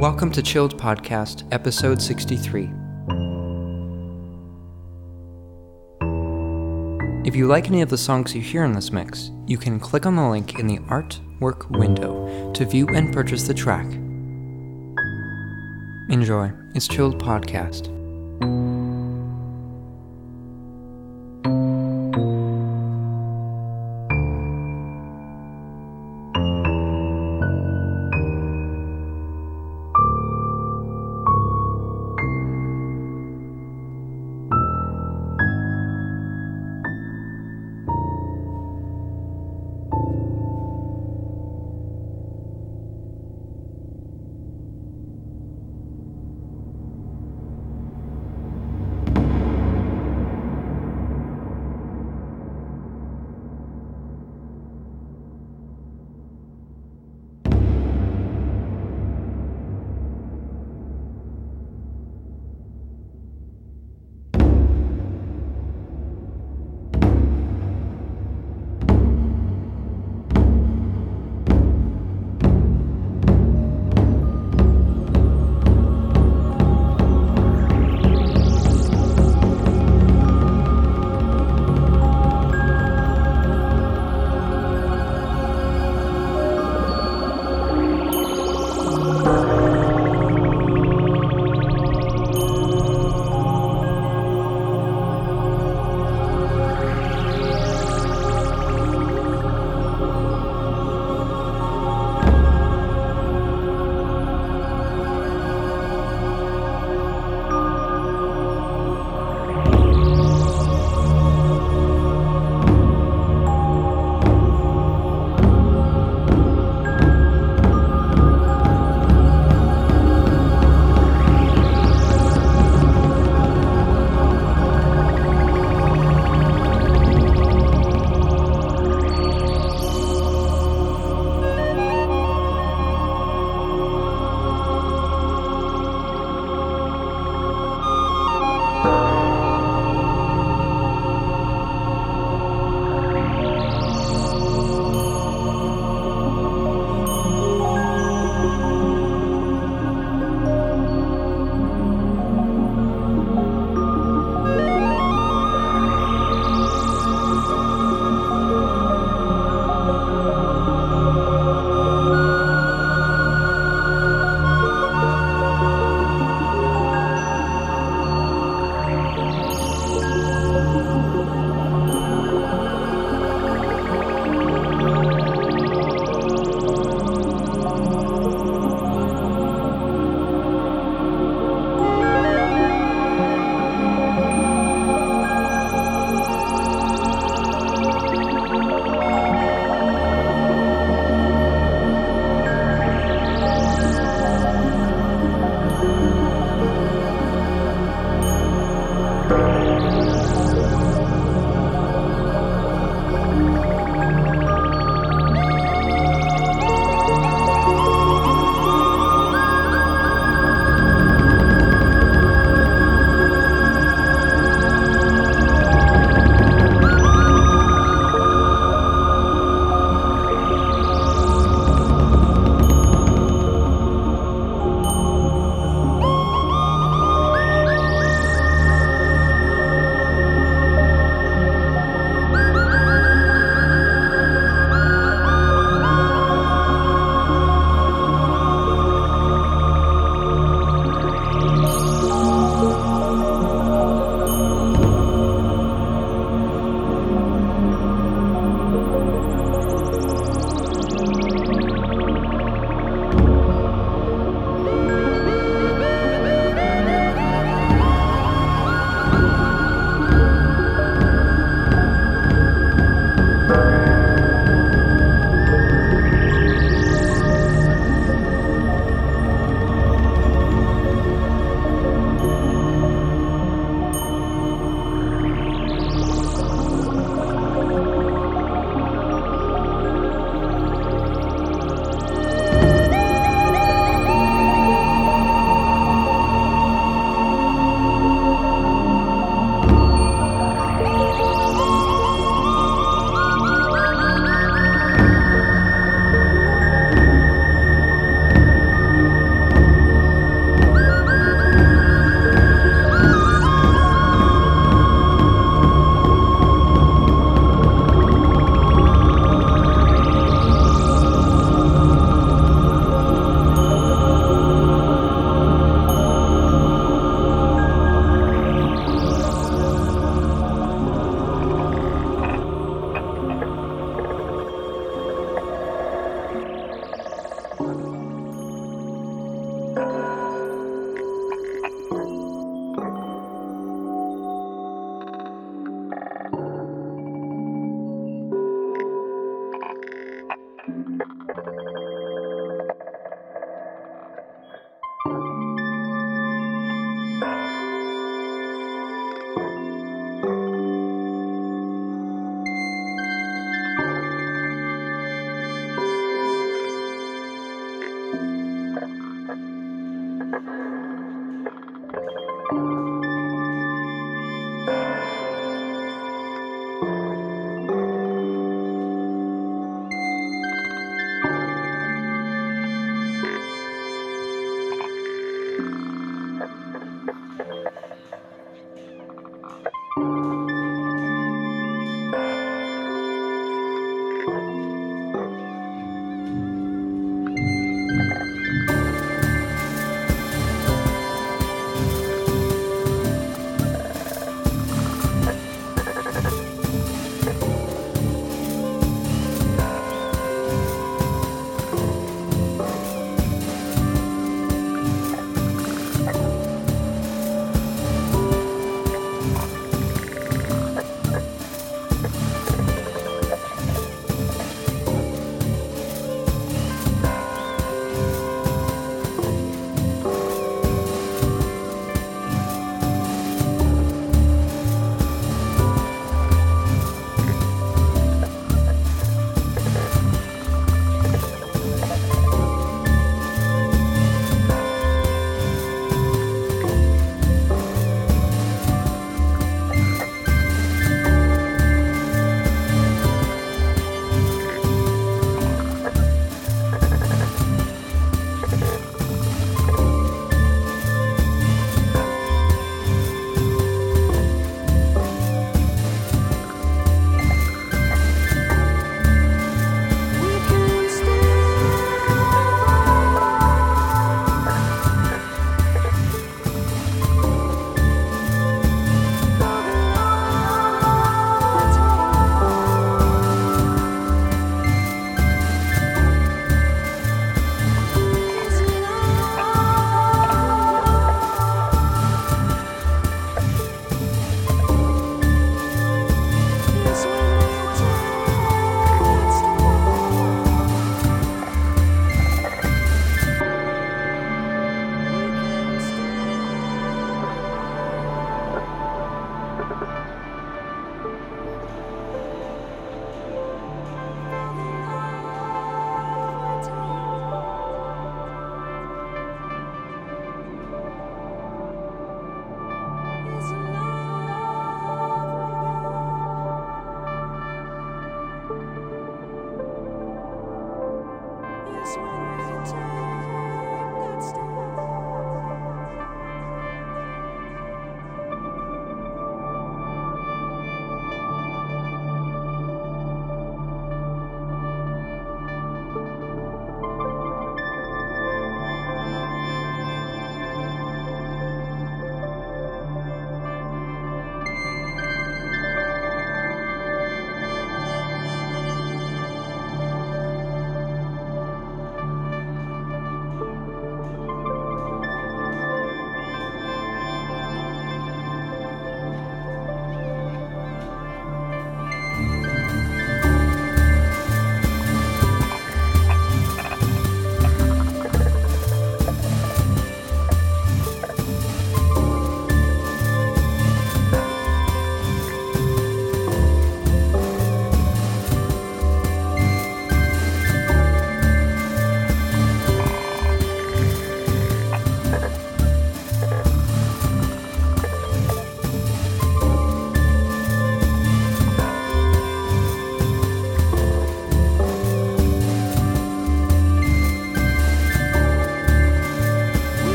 Welcome to Chilled Podcast, episode 63. If you like any of the songs you hear in this mix, you can click on the link in the artwork window to view and purchase the track. Enjoy. It's Chilled Podcast.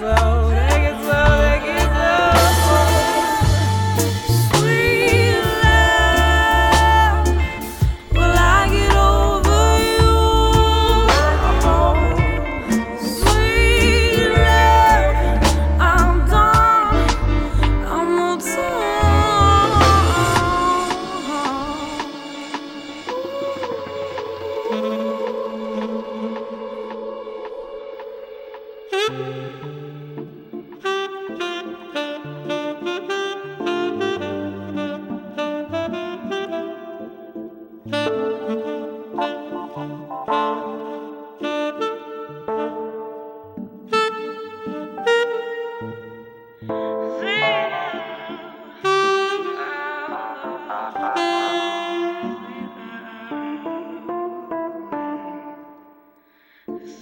flow.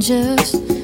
strangers.